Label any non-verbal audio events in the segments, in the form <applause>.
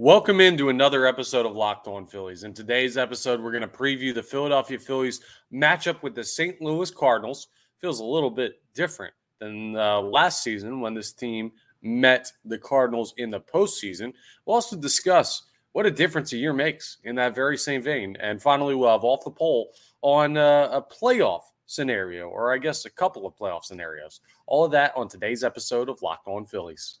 Welcome into another episode of Locked On Phillies. In today's episode, we're going to preview the Philadelphia Phillies matchup with the St. Louis Cardinals. Feels a little bit different than uh, last season when this team met the Cardinals in the postseason. We'll also discuss what a difference a year makes in that very same vein. And finally, we'll have off the poll on uh, a playoff scenario, or I guess a couple of playoff scenarios. All of that on today's episode of Locked On Phillies.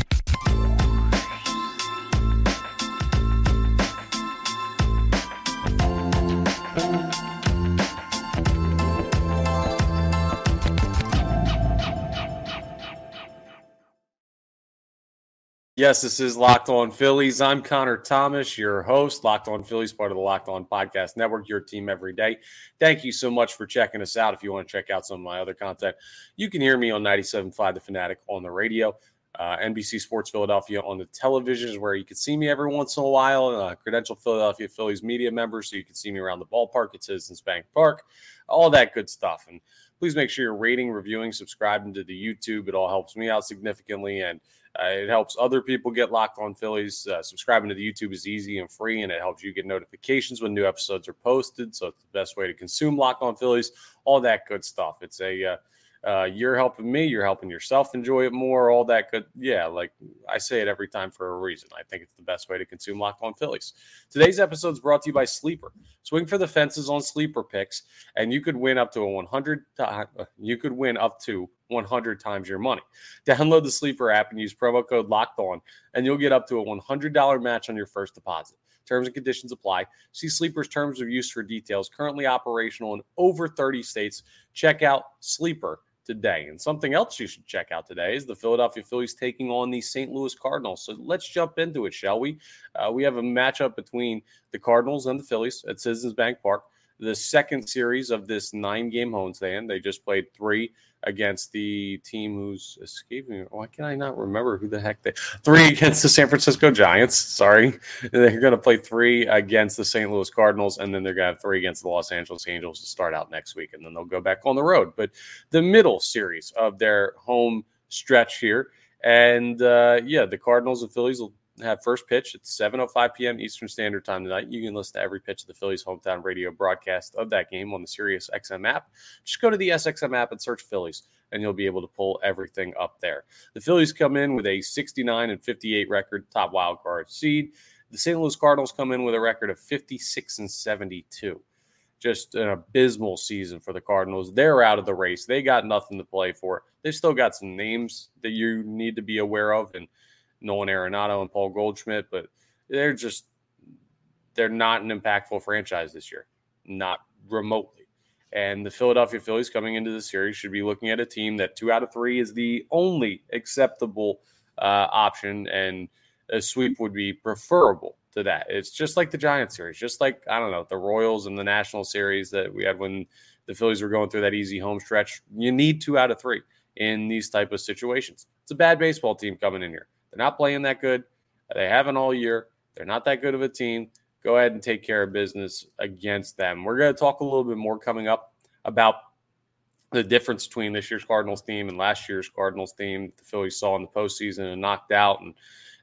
Yes, this is Locked On Phillies. I'm Connor Thomas, your host, Locked On Phillies, part of the Locked On Podcast Network, your team every day. Thank you so much for checking us out. If you want to check out some of my other content, you can hear me on 97.5 The Fanatic on the radio, uh, NBC Sports Philadelphia on the televisions, where you can see me every once in a while. Uh, credential Philadelphia Phillies media member, so you can see me around the ballpark at Citizens Bank Park, all that good stuff. And please make sure you're rating, reviewing, subscribing to the YouTube. It all helps me out significantly and uh, it helps other people get locked on Phillies. Uh, subscribing to the YouTube is easy and free, and it helps you get notifications when new episodes are posted. So it's the best way to consume Locked On Phillies, all that good stuff. It's a uh, uh, you're helping me, you're helping yourself enjoy it more, all that good. Yeah, like I say it every time for a reason. I think it's the best way to consume Locked On Phillies. Today's episode is brought to you by Sleeper. Swing for the fences on Sleeper picks, and you could win up to a 100. Uh, you could win up to 100 times your money. Download the Sleeper app and use promo code Locked On, and you'll get up to a $100 match on your first deposit. Terms and conditions apply. See Sleeper's terms of use for details. Currently operational in over 30 states. Check out Sleeper today. And something else you should check out today is the Philadelphia Phillies taking on the St. Louis Cardinals. So let's jump into it, shall we? Uh, we have a matchup between the Cardinals and the Phillies at Citizens Bank Park. The second series of this nine game homestand. They just played three against the team who's escaping. Why can I not remember who the heck they three against the San Francisco Giants? Sorry, they're going to play three against the St. Louis Cardinals, and then they're to have three against the Los Angeles Angels to start out next week, and then they'll go back on the road. But the middle series of their home stretch here, and uh, yeah, the Cardinals and Phillies will have first pitch at 7:05 p.m. Eastern Standard Time tonight. You can listen to every pitch of the Phillies hometown radio broadcast of that game on the Sirius XM app. Just go to the SXM app and search Phillies, and you'll be able to pull everything up there. The Phillies come in with a 69 and 58 record, top wild card seed. The St. Louis Cardinals come in with a record of 56 and 72. Just an abysmal season for the Cardinals. They're out of the race. They got nothing to play for. They've still got some names that you need to be aware of, and Nolan Arenado and Paul Goldschmidt, but they're just they're not an impactful franchise this year, not remotely. And the Philadelphia Phillies coming into the series should be looking at a team that two out of three is the only acceptable uh, option, and a sweep would be preferable to that. It's just like the Giants series, just like I don't know the Royals and the National Series that we had when the Phillies were going through that easy home stretch. You need two out of three in these type of situations. It's a bad baseball team coming in here. They're not playing that good. They haven't all year. They're not that good of a team. Go ahead and take care of business against them. We're going to talk a little bit more coming up about the difference between this year's Cardinals team and last year's Cardinals team. The Phillies saw in the postseason and knocked out, and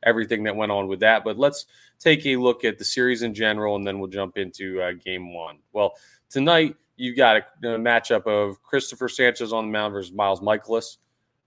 everything that went on with that. But let's take a look at the series in general, and then we'll jump into uh, game one. Well, tonight you've got a, a, matchup of Christopher Sanchez on the mound versus Miles Mikolas.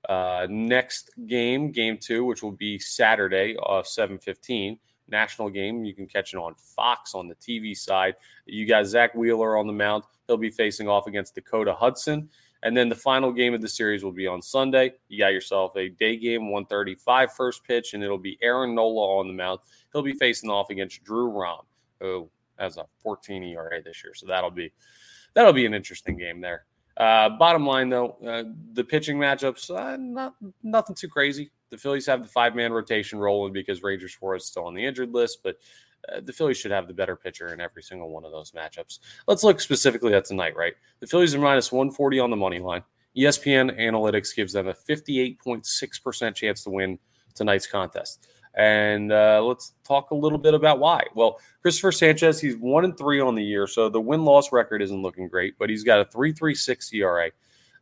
Uh, next game, game two, which will be Saturday, uh, 7:15, national game. You can catch it on Fox on the TV side. You got Zack Wheeler on the mound. He'll be facing off against Dakota Hudson. And then the final game of the series will be on Sunday. You got yourself a day game, 135 first pitch, and it'll be Aaron Nola on the mound. He'll be facing off against Drew Rom, who has a 14 ERA this year. So that'll be that'll be an interesting game there. Uh, bottom line, though, uh, the pitching matchups, uh, not nothing too crazy. The Phillies have the five man rotation rolling because Ranger Suarez is still on the injured list, but uh, the Phillies should have the better pitcher in every single one of those matchups. Let's look specifically at tonight, right? The Phillies are minus 140 on the money line. ESPN Analytics gives them a 58.6% chance to win tonight's contest. And uh, let's talk a little bit about why. Well, Christopher Sanchez, he's one and three on the year, so the win loss record isn't looking great, but he's got a 3.36 ERA,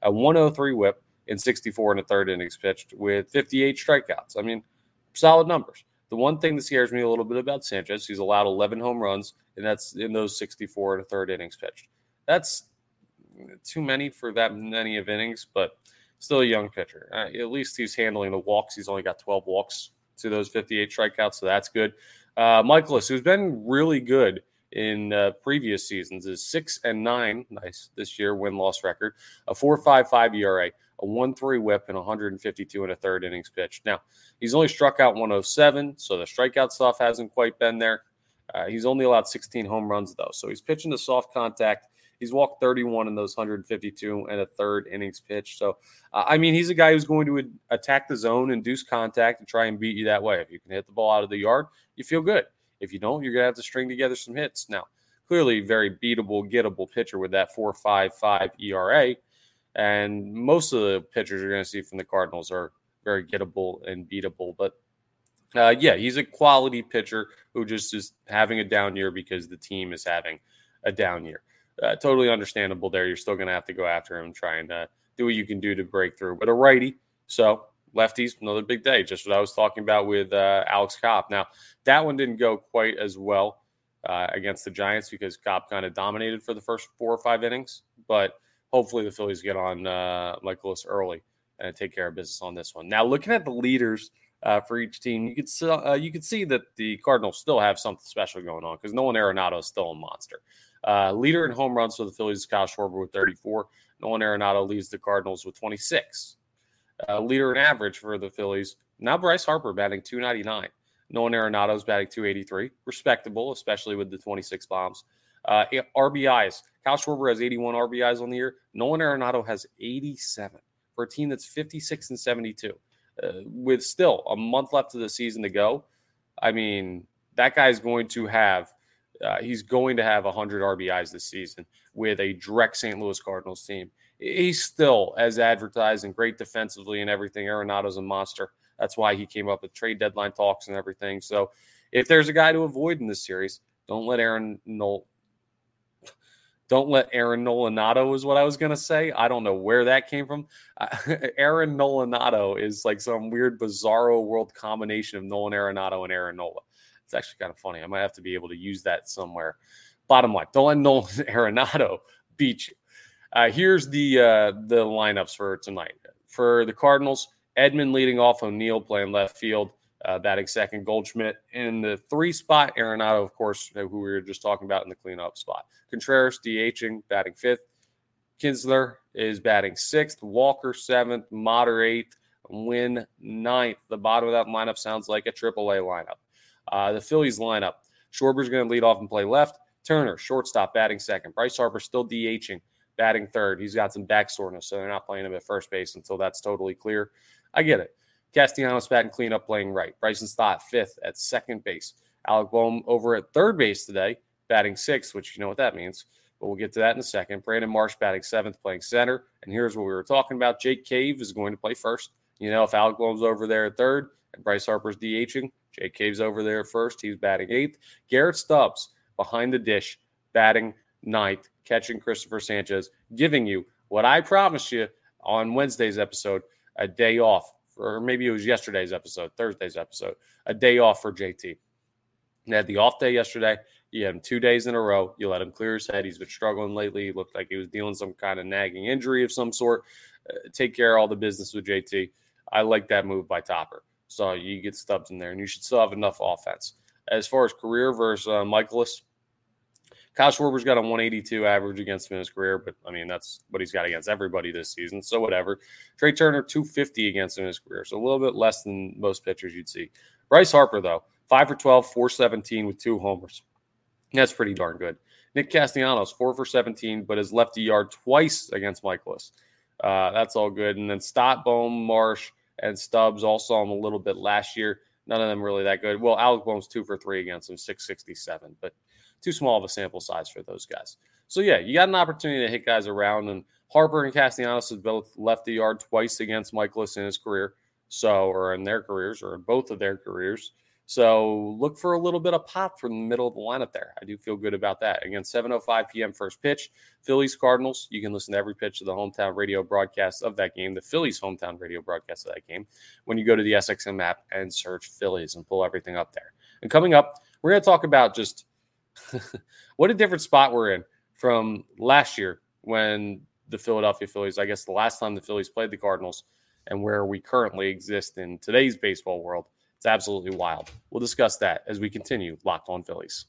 a 103 WHIP, and 64 in a third innings pitched with 58 strikeouts. I mean, solid numbers. The one thing that scares me a little bit about Sanchez, he's allowed 11 home runs, and that's in those 64 and a third innings pitched. That's too many for that many of innings, but still a young pitcher. Uh, at least he's handling the walks. He's only got 12 walks to those 58 strikeouts, so that's good. Uh, Mikolas, who's been really good in uh, previous seasons, is six and nine. Nice this year win loss record, a 4.55 ERA, a 1-3 WHIP, and 152 and a third innings pitched. Now he's only struck out 107, so the strikeout stuff hasn't quite been there. Uh, he's only allowed 16 home runs though, so he's pitching to soft contact. He's walked 31 in those 152 and a third innings pitch. So, uh, I mean, he's a guy who's going to attack the zone, induce contact, and try and beat you that way. If you can hit the ball out of the yard, you feel good. If you don't, you're going to have to string together some hits. Now, clearly, very beatable, gettable pitcher with that 4.55 ERA. And most of the pitchers you're going to see from the Cardinals are very gettable and beatable. But uh, yeah, he's a quality pitcher who just is having a down year because the team is having a down year uh, totally understandable there. You're still going to have to go after him and try and uh, do what you can do to break through. But a righty, so lefties, another big day. Just what I was talking about with uh, Alex Cobb. Now, that one didn't go quite as well uh, against the Giants because Cobb kind of dominated for the first four or five innings. But hopefully the Phillies get on uh, Mikolas early and take care of business on this one. Now, looking at the leaders uh, for each team, you could uh, you could see that the Cardinals still have something special going on because Nolan Arenado is still a monster. Uh, leader in home runs for the Phillies is Kyle Schwarber with 34. Nolan Arenado leads the Cardinals with 26. Uh, leader in average for the Phillies, now Bryce Harper batting 299. Nolan Arenado's batting 283. Respectable, especially with the 26 bombs. Uh, RBIs, Kyle Schwarber has 81 RBIs on the year. Nolan Arenado has 87 for a team that's 56 and 72. Uh, with still a month left of the season to go, I mean, that guy's going to have uh, he's going to have 100 RBIs this season with a direct St. Louis Cardinals team. He's still, as advertised, and great defensively and everything. Arenado's a monster. That's why he came up with trade deadline talks and everything. So, if there's a guy to avoid in this series, don't let Aaron Noel. Don't let Aaron Nolanado is what I was to say. I don't know where that came from. Uh, <laughs> Aaron Nolanado is like some weird bizarro world combination of Nolan Arenado and Aaron Nola. It's actually kind of funny. I might have to be able to use that somewhere. Bottom line, don't let <laughs> Nolan Arenado beat you. Uh, here's the uh, the lineups for tonight. For the Cardinals, Edman leading off, O'Neill playing left field, uh, batting second, Goldschmidt in the three spot, Arenado, of course, who we were just talking about in the cleanup spot. Contreras DHing, batting fifth. Kinsler is batting sixth, Walker seventh, Motter eighth, Winn ninth. The bottom of that lineup sounds like a triple A lineup. Uh, the Phillies lineup. Schwarber's going to lead off and play left. Turner, shortstop, batting second. Bryce Harper still DHing, batting third. He's got some back soreness, so they're not playing him at first base until that's totally clear. I get it. Castellanos batting cleanup, playing right. Bryson Stott fifth at second base. Alec Bohm over at third base today, batting sixth, which you know what that means. But we'll get to that in a second. Brandon Marsh batting seventh, playing center. And here's what we were talking about. Jake Cave is going to play first. You know, if Alec Bohm's over there at third and Bryce Harper's DHing, Jake Cave's over there first. He's batting eighth. Garrett Stubbs behind the dish, batting ninth, catching Christopher Sanchez, giving you what I promised you on Wednesday's episode a day off, or maybe it was yesterday's episode, Thursday's episode, a day off for JT. He had the off day yesterday. You had him two days in a row. You let him clear his head. He's been struggling lately. He looked like he was dealing some kind of nagging injury of some sort. Uh, take care of all the business with JT. I like that move by Topper. So you get Stubbs in there, and you should still have enough offense. As far as career versus uh, Mikolas, Kyle Schwarber's got a 182 average against him in his career, but I mean, that's what he's got against everybody this season. So whatever. Trea Turner, 250 against him in his career. So a little bit less than most pitchers you'd see. Bryce Harper, though, 5 for 12, 417 with two homers. That's pretty darn good. Nick Castellanos, 4 for 17, but has left the yard twice against Mikolas. Uh, that's all good. And then Stott, Bohm, Marsh, and Stubbs all saw him a little bit last year. None of them really that good. Well, Alec Bohm's two for three against him, 667, but too small of a sample size for those guys. So, yeah, you got an opportunity to hit guys around. And Harper and Castellanos have both left the yard twice against Mikolas in his career. So, or in their careers, or in both of their careers. So look for a little bit of pop from the middle of the lineup there. I do feel good about that. Again, 7:05 p.m. first pitch. Phillies Cardinals. You can listen to every pitch of the hometown radio broadcast of that game, the Phillies hometown radio broadcast of that game, when you go to the SXM app and search Phillies and pull everything up there. And coming up, we're going to talk about just <laughs> what a different spot we're in from last year when the Philadelphia Phillies, I guess the last time the Phillies played the Cardinals, and where we currently exist in today's baseball world. It's absolutely wild. We'll discuss that as we continue Locked On Phillies.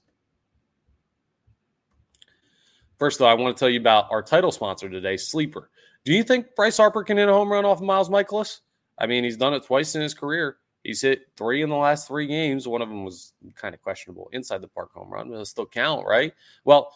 First, though, I want to tell you about our title sponsor today, Sleeper. Do you think Bryce Harper can hit a home run off of Miles Mikolas? I mean, he's done it twice in his career. He's hit three in the last three games. One of them was kind of questionable inside the park home run. But it'll still count, right? Well,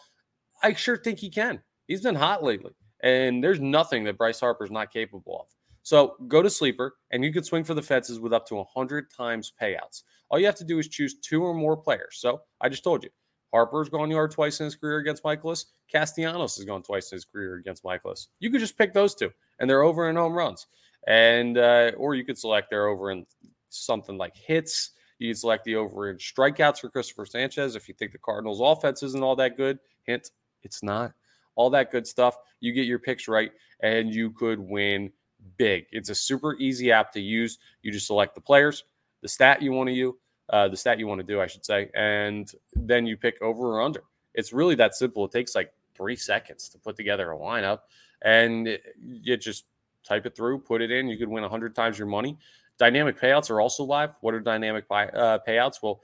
I sure think he can. He's been hot lately, and there's nothing that Bryce Harper's not capable of. So go to Sleeper and you can swing for the fences with up to 100 times payouts. All you have to do is choose two or more players. So I just told you Harper's gone yard twice in his career against Mikolas. Castellanos has gone twice in his career against Mikolas. You could just pick those two and they're over in home runs. And, uh, or you could select they're over in something like hits. You could select the over in strikeouts for Christopher Sanchez if you think the Cardinals' offense isn't all that good. Hint, it's not. All that good stuff. You get your picks right and you could win big. It's a super easy app to use. You just select the players, the stat you want to use, uh, the stat you want to do, I should say, and then you pick over or under. It's really that simple. It takes like three seconds to put together a lineup, and it, you just type it through, put it in. You could win 100 times your money. Dynamic payouts are also live. What are dynamic buy, uh, payouts? Well,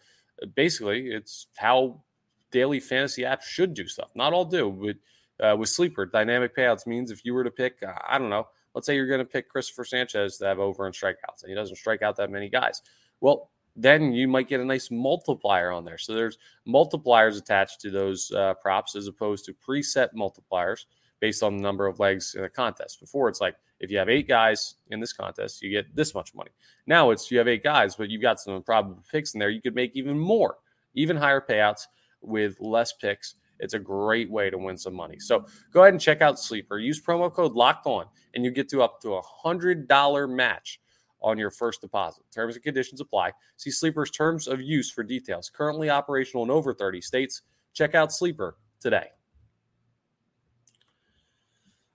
basically, it's how daily fantasy apps should do stuff. Not all do, but uh, with Sleeper, dynamic payouts means if you were to pick, uh, I don't know, let's say you're going to pick Christopher Sanchez to have over in strikeouts, and he doesn't strike out that many guys. Well, then you might get a nice multiplier on there. So there's multipliers attached to those uh, props as opposed to preset multipliers based on the number of legs in a contest. Before it's like if you have eight guys in this contest, you get this much money. Now it's you have eight guys, but you've got some improbable picks in there. You could make even more, even higher payouts with less picks it's a great way to win some money. So go ahead and check out Sleeper. Use promo code Locked On, and you get to up to a hundred dollar match on your first deposit. Terms and conditions apply. See Sleeper's terms of use for details. Currently operational in over 30 states. Check out Sleeper today.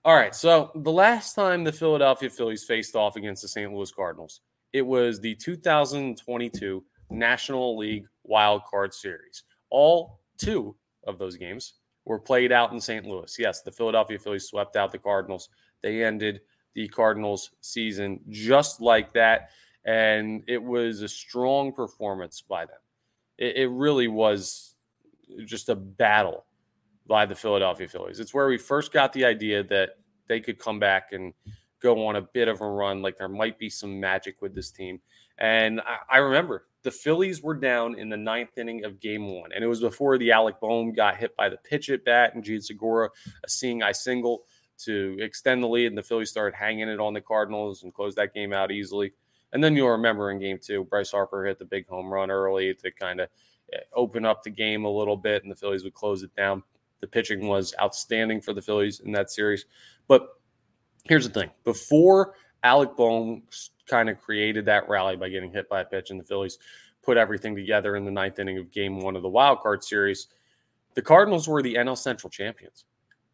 All right, so the last time the Philadelphia Phillies faced off against the St. Louis Cardinals, it was the 2022 National League Wild Card Series. All two of those games were played out in St. Louis. Yes, the Philadelphia Phillies swept out the Cardinals. They ended the Cardinals season just like that. And it was a strong performance by them. It, it really was just a battle by the Philadelphia Phillies. It's where we first got the idea that they could come back and go on a bit of a run, like there might be some magic with this team. And I, I remember the Phillies were down in the ninth inning of game one. And it was before the Alec Bohm got hit by the pitch at bat and Jean Segura a seeing eye single to extend the lead. And the Phillies started hanging it on the Cardinals and closed that game out easily. And then you'll remember in game two, Bryce Harper hit the big home run early to kind of eh, open up the game a little bit, and the Phillies would close it down. The pitching was outstanding for the Phillies in that series. But here's the thing before Alec Bohm kind of created that rally by getting hit by a pitch, and the Phillies put everything together in the ninth inning of game one of the wild card series. The Cardinals were the NL Central champions.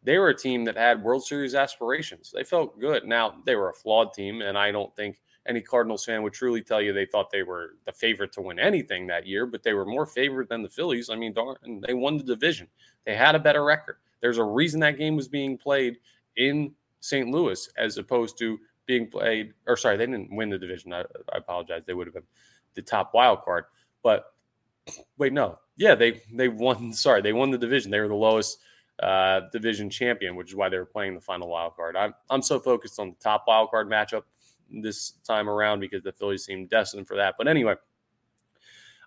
They were a team that had World Series aspirations. They felt good. Now, they were a flawed team, and I don't think any Cardinals fan would truly tell you they thought they were the favorite to win anything that year, but they were more favored than the Phillies. I mean, darn, they won the division. They had a better record. There's a reason that game was being played in St. Louis as opposed to being played, or sorry, they didn't win the division. I, I apologize. They would have been the top wild card. But wait, no, yeah, they they won. <laughs> Sorry, they won the division. They were the lowest uh, division champion, which is why they were playing the final wild card. I'm I'm so focused on the top wild card matchup this time around because the Phillies seemed destined for that. But anyway,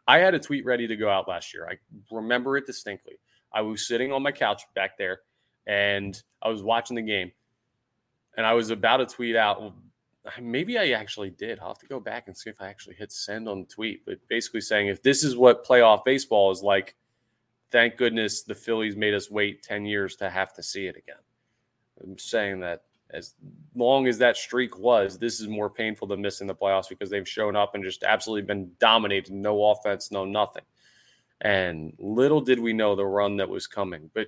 I had a tweet ready to go out last year. I remember it distinctly. I was sitting on my couch back there, and I was watching the game and I was about to tweet out. Maybe I actually did. I'll have to go back and see if I actually hit send on the tweet. But basically saying if this is what playoff baseball is like, thank goodness the Phillies made us wait 10 years to have to see it again. I'm saying that as long as that streak was, this is more painful than missing the playoffs because they've shown up and just absolutely been dominated. No offense, no nothing. And little did we know the run that was coming. But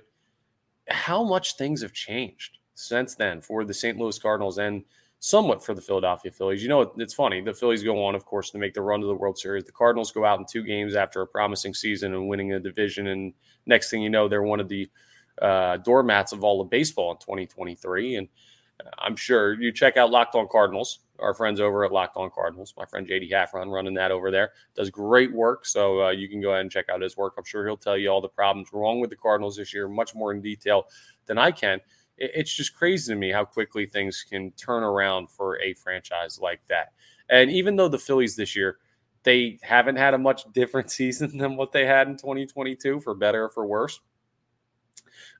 how much things have changed since then for the St. Louis Cardinals and somewhat for the Philadelphia Phillies. You know, it's funny. The Phillies go on, of course, to make the run to the World Series. The Cardinals go out in two games after a promising season and winning a division. And next thing you know, they're one of the uh, doormats of all of baseball in 2023. And I'm sure you check out Locked On Cardinals, our friends over at Locked On Cardinals. My friend JD Haffron running that over there does great work. So uh, you can go ahead and check out his work. I'm sure he'll tell you all the problems wrong with the Cardinals this year, much more in detail than I can. It's just crazy to me how quickly things can turn around for a franchise like that. And even though the Phillies this year, they haven't had a much different <laughs> season than what they had in 2022, for better or for worse.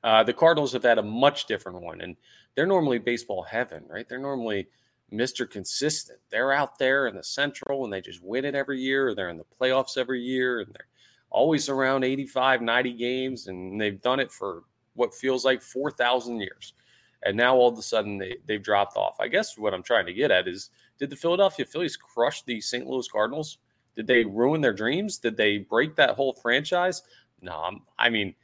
Uh, the Cardinals have had a much different one. And they're normally baseball heaven, right? They're normally Mr. Consistent. They're out there in the Central and they just win it every year, or they're in the playoffs every year, and they're always around 85, 90 games, and they've done it for what feels like 4,000 years. And now all of a sudden they, they've dropped off. I guess what I'm trying to get at is did the Philadelphia Phillies crush the St. Louis Cardinals? Did they ruin their dreams? Did they break that whole franchise? No, I'm, I mean,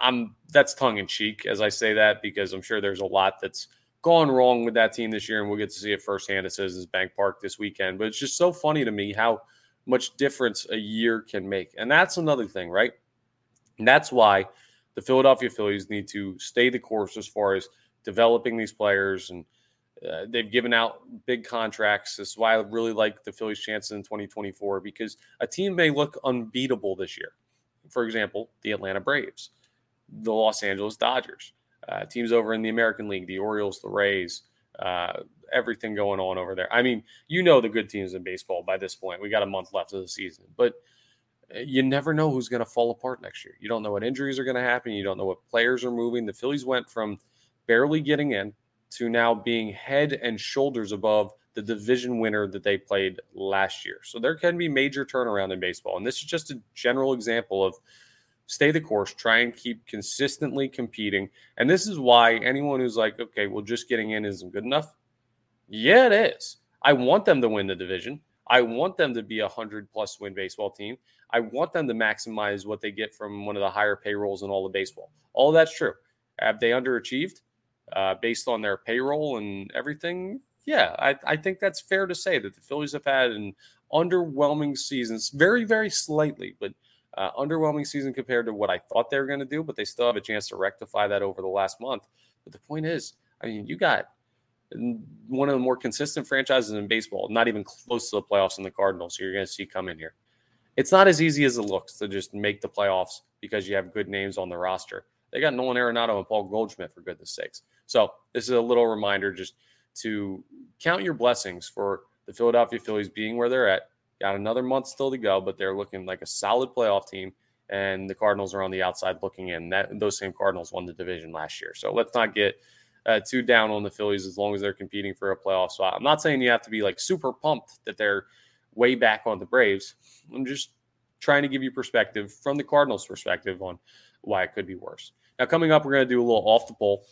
I'm that's tongue in cheek as I say that because I'm sure there's a lot that's gone wrong with that team this year, and we'll get to see it firsthand at Citizens Bank Park this weekend. But it's just so funny to me how much difference a year can make, and that's another thing, right? And that's why the Philadelphia Phillies need to stay the course as far as developing these players and. Uh, they've given out big contracts. This is why I really like the Phillies' chances in 2024 because a team may look unbeatable this year. For example, the Atlanta Braves the Los Angeles Dodgers, uh, teams over in the American League, the Orioles, the Rays, uh, everything going on over there. I mean, you know the good teams in baseball by this point. We got a month left of the season, but uh, you never know who's going to fall apart next year. You don't know what injuries are going to happen. You don't know what players are moving. The Phillies went from barely getting in to now being head and shoulders above the division winner that they played last year. So there can be major turnaround in baseball. And this is just a general example of stay the course, try and keep consistently competing. And this is why anyone who's like, okay, well, just getting in isn't good enough. Yeah, it is. I want them to win the division. I want them to be a 100 plus win baseball team. I want them to maximize what they get from one of the higher payrolls in all of baseball. All of that's true. Have they underachieved uh, based on their payroll and everything? Yeah, I, I think that's fair to say that the Phillies have had an underwhelming season, very, very slightly, but – uh, underwhelming season compared to what I thought they were going to do, but they still have a chance to rectify that over the last month. But the point is, I mean, you got one of the more consistent franchises in baseball, not even close to the playoffs in the Cardinals. So you're going to see come in here. It's not as easy as it looks to just make the playoffs because you have good names on the roster. They got Nolan Arenado and Paul Goldschmidt for goodness sakes. So this is a little reminder just to count your blessings for the Philadelphia Phillies being where they're at Got another month still to go, but they're looking like a solid playoff team. And the Cardinals are on the outside looking in. That those same Cardinals won the division last year. So let's not get uh, too down on the Phillies as long as they're competing for a playoff spot. I'm not saying you have to be like super pumped that they're way back on the Braves. I'm just trying to give you perspective from the Cardinals' perspective on why it could be worse. Now, coming up, we're going to do a little off the poll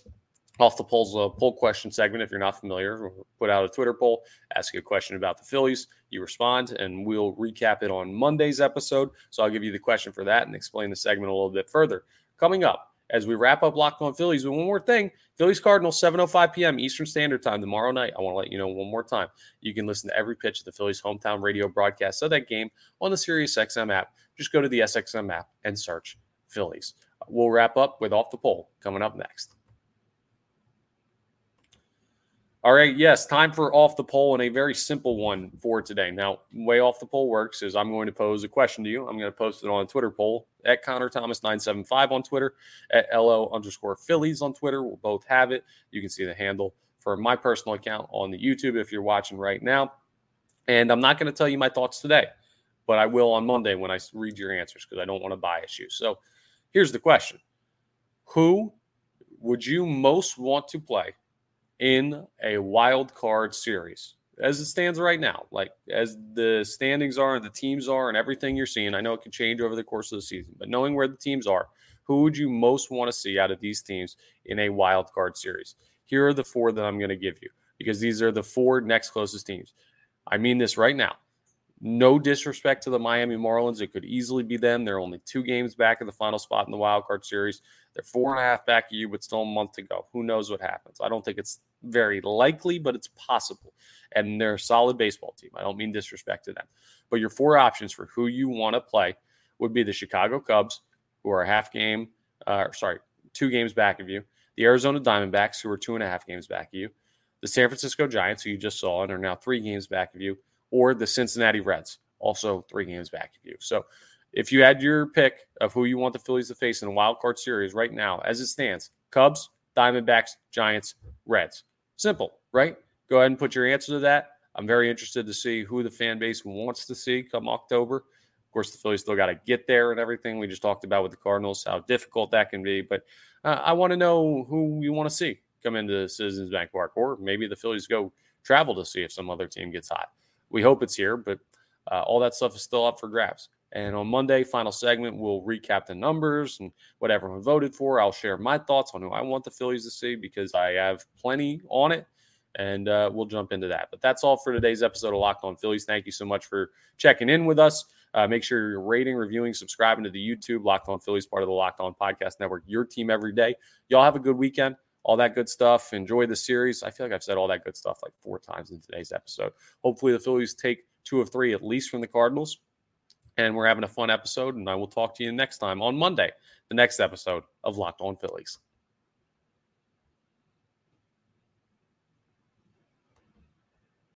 off the polls uh, poll question segment. If you're not familiar, put out a Twitter poll, ask you a question about the Phillies. You respond, and we'll recap it on Monday's episode. So I'll give you the question for that and explain the segment a little bit further. Coming up as we wrap up Locked On Phillies with one more thing Phillies Cardinals, 7.05 p.m. Eastern Standard Time tomorrow night. I want to let you know one more time. You can listen to every pitch of the Phillies hometown radio broadcast of that game on the SiriusXM app. Just go to the SXM app and search Phillies. We'll wrap up with Off the Poll coming up next. All right, yes, time for off the poll and a very simple one for today. Now, way off the poll works is I'm going to pose a question to you. I'm going to post it on a Twitter poll at Connor Thomas 975 on Twitter, at LO underscore Phillies on Twitter. We'll both have it. You can see the handle for my personal account on the YouTube if you're watching right now. And I'm not going to tell you my thoughts today, but I will on Monday when I read your answers because I don't want to bias you. So here's the question Who would you most want to play? In a wild card series as it stands right now, like as the standings are and the teams are and everything you're seeing. I know it can change over the course of the season, but knowing where the teams are, who would you most want to see out of these teams in a wild card series? Here are the four that I'm going to give you because these are the four next closest teams. I mean this right now. No disrespect to the Miami Marlins. It could easily be them. They're only two games back in the final spot in the wild card series. They're four and a half back of you, but still a month to go. Who knows what happens? I don't think it's very likely, but it's possible. And they're a solid baseball team. I don't mean disrespect to them. But your four options for who you want to play would be the Chicago Cubs, who are a half game, uh, sorry, two games back of you, the Arizona Diamondbacks, who are two and a half games back of you, the San Francisco Giants, who you just saw and are now three games back of you, or the Cincinnati Reds, also three games back of you. So if you had your pick of who you want the Phillies to face in a wild card series right now, as it stands, Cubs, Diamondbacks, Giants, Reds. Simple, right? Go ahead and put your answer to that. I'm very interested to see who the fan base wants to see come October. Of course, the Phillies still got to get there and everything. We just talked about with the Cardinals, how difficult that can be. But uh, I want to know who you want to see come into Citizens Bank Park, or maybe the Phillies go travel to see if some other team gets hot. We hope it's here, but uh, all that stuff is still up for grabs. And on Monday, final segment, we'll recap the numbers and what everyone voted for. I'll share my thoughts on who I want the Phillies to see because I have plenty on it and uh, we'll jump into that. But that's all for today's episode of Locked On Phillies. Thank you so much for checking in with us. Uh, make sure you're rating, reviewing, subscribing to the YouTube Locked On Phillies, part of the Locked On Podcast Network. Your team every day. Y'all have a good weekend. All that good stuff. Enjoy the series. I feel like I've said all that good stuff like four times in today's episode. Hopefully, the Phillies take two of three at least from the Cardinals. And we're having a fun episode. And I will talk to you next time on Monday, the next episode of Locked On Phillies.